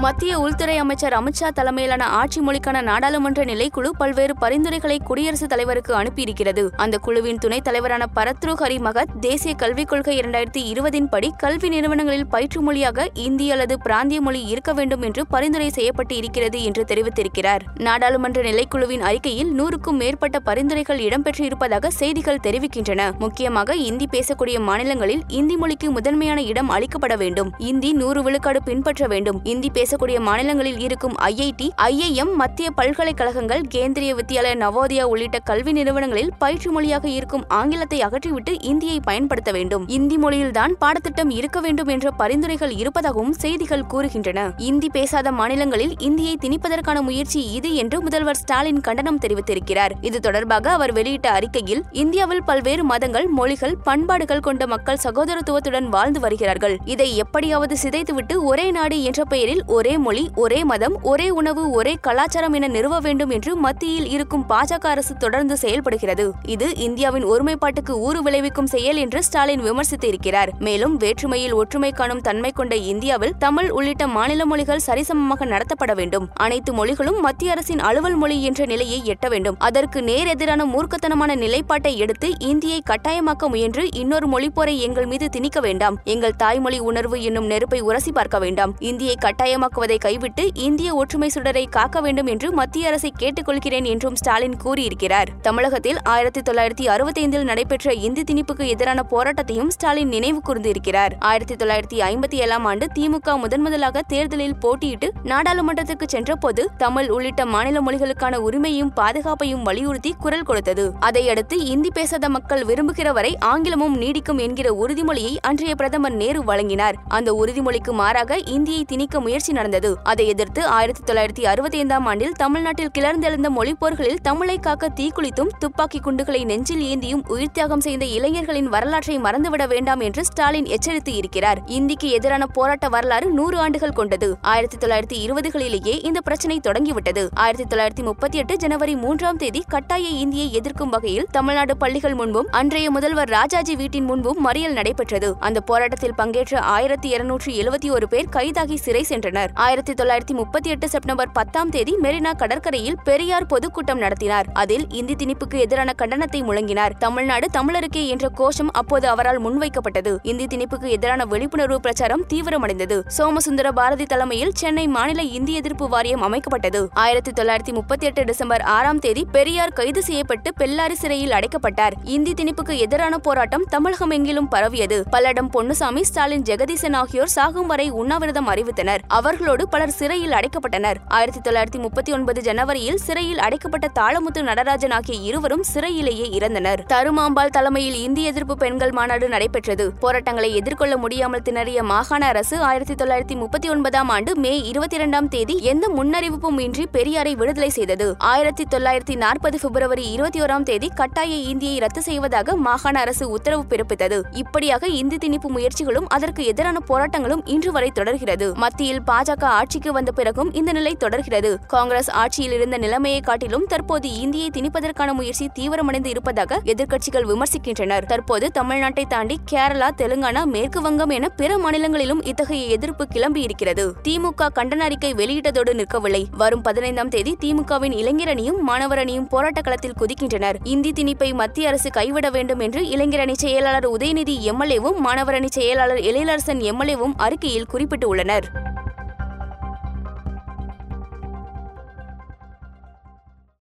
மத்திய உள்துறை அமைச்சர் அமித்ஷா தலைமையிலான ஆட்சி மொழிக்கான நாடாளுமன்ற நிலைக்குழு பல்வேறு பரிந்துரைகளை குடியரசுத் தலைவருக்கு அனுப்பியிருக்கிறது. அந்த குழுவின் துணைத் தலைவரான பரத்ரு ஹரி மகத் தேசிய கல்விக் கொள்கை இரண்டாயிரத்தி இருபதின் படி கல்வி நிறுவனங்களில் பயிற்று மொழியாக இந்தி அல்லது பிராந்திய மொழி இருக்க வேண்டும் என்று பரிந்துரை செய்யப்பட்டு இருக்கிறது என்று தெரிவித்திருக்கிறார். நாடாளுமன்ற நிலைக்குழுவின் அறிக்கையில் நூறுக்கும் மேற்பட்ட பரிந்துரைகள் இடம்பெற்றிருப்பதாக செய்திகள் தெரிவிக்கின்றன. முக்கியமாக இந்தி பேசக்கூடிய மாநிலங்களில் இந்தி மொழிக்கு முதன்மையான இடம் அளிக்கப்பட வேண்டும். இந்தி நூறு விழுக்காடு பின்பற்ற வேண்டும். இந்தி பேச பேசக்கூடிய மாநிலங்களில் இருக்கும் ஐஐடி ஐஐஎம் மத்திய பல்கலைக்கழகங்கள் கேந்திரிய வித்யாலய நவோதயா உள்ளிட்ட கல்வி நிறுவனங்களில் பயிற்சி மொழியாக இருக்கும் ஆங்கிலத்தை அகற்றிவிட்டு இந்தியை பயன்படுத்த வேண்டும். இந்தி மொழியில்தான் பாடத்திட்டம் இருக்க வேண்டும் என்ற பரிந்துரைகள் இருப்பதாகவும் செய்திகள் கூறுகின்றன. இந்தி பேசாத மாநிலங்களில் இந்தியை திணிப்பதற்கான முயற்சி இது என்று முதல்வர் ஸ்டாலின் கண்டனம் தெரிவித்திருக்கிறார். இது தொடர்பாக அவர் வெளியிட்ட அறிக்கையில் இந்தியாவில் பல்வேறு மதங்கள் மொழிகள் பண்பாடுகள் கொண்ட மக்கள் சகோதரத்துவத்துடன் வாழ்ந்து வருகிறார்கள். இதை எப்படியாவது சிதைத்துவிட்டு ஒரே நாடு என்ற பெயரில் ஒரே மொழி ஒரே மதம் ஒரே உணவு ஒரே கலாச்சாரம் என நிறுவ வேண்டும் என்று மத்தியில் இருக்கும் பாஜக அரசு தொடர்ந்து செயல்படுகிறது. இது இந்தியாவின் ஒருமைப்பாட்டுக்கு ஊறு விளைவிக்கும் செயல் என்று ஸ்டாலின் விமர்சித்து இருக்கிறார் மேலும் வேற்றுமையில் ஒற்றுமை காணும் தன்மை கொண்ட இந்தியாவில் தமிழ் உள்ளிட்ட மாநில மொழிகள் சரிசமமாக நடத்தப்பட வேண்டும். அனைத்து மொழிகளும் மத்திய அரசின் அலுவல் மொழி என்ற நிலையை எட்ட வேண்டும். அதற்கு நேரெதிரான மூர்க்கத்தனமான நிலைப்பாட்டை எடுத்து இந்தியை கட்டாயமாக்க முயன்று இன்னொரு மொழிப்போரை எங்கள் மீது திணிக்க வேண்டாம். எங்கள் தாய்மொழி உணர்வு என்னும் நெருப்பை உரசி பார்க்க வேண்டாம். இந்தியை கட்டாயமாக உருவாக்குவதை கைவிட்டு இந்திய ஒற்றுமை சுடரை காக்க வேண்டும் என்று மத்திய அரசை கேட்டுக்கொள்கிறேன் என்றும் ஸ்டாலின் கூறியிருக்கிறார். தமிழகத்தில் ஆயிரத்தி தொள்ளாயிரத்தி அறுபத்தைந்தில் நடைபெற்ற இந்தி திணிப்புக்கு எதிரான போராட்டத்தையும் ஸ்டாலின் நினைவு கூர்ந்திருக்கிறார். ஆயிரத்தி தொள்ளாயிரத்தி ஐம்பத்தி ஏழாம் ஆண்டு திமுக முதன் முதலாக தேர்தலில் போட்டியிட்டு நாடாளுமன்றத்துக்கு சென்றபோது தமிழ் உள்ளிட்ட மாநில மொழிகளுக்கான உரிமையும் பாதுகாப்பையும் வலியுறுத்தி குரல் கொடுத்தது. அதையடுத்து இந்தி பேசாத மக்கள் விரும்புகிற வரை ஆங்கிலமும் நீடிக்கும் என்கிற உறுதிமொழியை அன்றைய பிரதமர் நேரு வழங்கினார். அந்த உறுதிமொழிக்கு மாறாக இந்தியை திணிக்க முயற்சி நடந்தது. அதை எதிர்த்து ஆயிரத்தி தொள்ளாயிரத்தி அறுபத்தி ஐந்தாம் ஆண்டில் தமிழ்நாட்டில் கிளர்ந்தெழுந்த மொழிப்போர்களில் தமிழை காக்க தீக்குளித்தும் துப்பாக்கி குண்டுகளை நெஞ்சில் ஏந்தியும் உயிர் தியாகம் செய்த இளைஞர்களின் வரலாற்றை மறந்துவிட வேண்டாம் என்று ஸ்டாலின் எச்சரித்து இருக்கிறார். இந்திக்கு எதிரான போராட்ட வரலாறு நூறு ஆண்டுகள் கொண்டது. ஆயிரத்தி தொள்ளாயிரத்தி இருபதுகளிலேயே இந்த பிரச்சனை தொடங்கிவிட்டது. ஆயிரத்தி தொள்ளாயிரத்தி முப்பத்தி எட்டு ஜனவரி மூன்றாம் தேதி கட்டாய இந்தியை எதிர்க்கும் வகையில் தமிழ்நாடு பள்ளிகள் முன்பும் அன்றைய முதல்வர் ராஜாஜி வீட்டின் முன்பும் மறியல் நடைபெற்றது. அந்த போராட்டத்தில் பங்கேற்ற ஆயிரத்தி இருநூற்றி எழுபத்தி ஒரு பேர் கைதாகி சிறை சென்றனர். ஆயிரத்தி தொள்ளாயிரத்தி முப்பத்தி எட்டு செப்டம்பர் பத்தாம் தேதி மெரினா கடற்கரையில் பெரியார் பொதுக்கூட்டம் நடத்தினார். அதில் இந்தி திணிப்புக்கு எதிரான கண்டனத்தை முழங்கினார். தமிழ்நாடு தமிழருக்கே என்ற கோஷம் அப்போது அவரால் முன்வைக்கப்பட்டது. இந்தி திணிப்புக்கு எதிரான விழிப்புணர்வு பிரச்சாரம் தீவிரமடைந்தது. சோமசுந்தர பாரதி தலைமையில் சென்னை மாநில இந்தி எதிர்ப்பு வாரியம் அமைக்கப்பட்டது. ஆயிரத்தி தொள்ளாயிரத்தி முப்பத்தி எட்டு டிசம்பர் ஆறாம் தேதி பெரியார் கைது செய்யப்பட்டு பெல்லாரி சிறையில் அடைக்கப்பட்டார். இந்தி திணிப்புக்கு எதிரான போராட்டம் தமிழகம் எங்கிலும் பரவியது. பல்லடம் பொன்னுசாமி ஸ்டாலின் ஜெகதீசன் ஆகியோர் சாகும் வரை உண்ணாவிரதம் அறிவித்தனர். அவர் அவர்களோடு பலர் சிறையில் அடைக்கப்பட்டனர். ஆயிரத்தி தொள்ளாயிரத்தி முப்பத்தி ஒன்பது ஜனவரியில் சிறையில் அடைக்கப்பட்ட தாளமுத்து நடராஜன் ஆகிய இருவரும் சிறையிலேயே இறந்தனர். தருமாம்பாள் தலைமையில் இந்திய எதிர்ப்பு பெண்கள் மாநாடு நடைபெற்றது. போராட்டங்களை எதிர்கொள்ள முடியாமல் திணறிய மாகாண அரசு ஆயிரத்தி தொள்ளாயிரத்தி முப்பத்தி ஒன்பதாம் ஆண்டு மே இருபத்தி இரண்டாம் தேதி எந்த முன்னறிவிப்பும் இன்றி பெரியாரை விடுதலை செய்தது. ஆயிரத்தி தொள்ளாயிரத்தி நாற்பது பிப்ரவரி இருபத்தி ஓராம் தேதி கட்டாய இந்தியை ரத்து செய்வதாக மாகாண அரசு உத்தரவு பிறப்பித்தது. இப்படியாக இந்தி திணிப்பு முயற்சிகளும் அதற்கு எதிரான போராட்டங்களும் இன்று வரை தொடர்கிறது. மத்தியில் பாஜக ஆட்சிக்கு வந்த பிறகும் இந்த நிலை தொடர்கிறது. காங்கிரஸ் ஆட்சியில் இருந்த நிலைமையை காட்டிலும் தற்போது இந்தியை திணிப்பதற்கான முயற்சி தீவிரமடைந்து இருப்பதாக எதிர்க்கட்சிகள் விமர்சிக்கின்றனர். தற்போது தமிழ்நாட்டை தாண்டி கேரளா தெலுங்கானா மேற்கு வங்கம் என பிற மாநிலங்களிலும் இத்தகைய எதிர்ப்பு கிளம்பி இருக்கிறது. திமுக கண்டன அறிக்கை வெளியிட்டதோடு நிற்கவில்லை. வரும் பதினைந்தாம் தேதி திமுகவின் இளைஞரணியும் மாணவரணியும் போராட்ட களத்தில் குதிக்கின்றனர். இந்தி திணிப்பை மத்திய அரசு கைவிட வேண்டும் என்று இளைஞரணி செயலாளர் உதயநிதி எம்எல்ஏவும் மாணவரணி செயலாளர் எழிலரசன் எம்எல்ஏவும் அறிக்கையில் குறிப்பிட்டுள்ளனர்.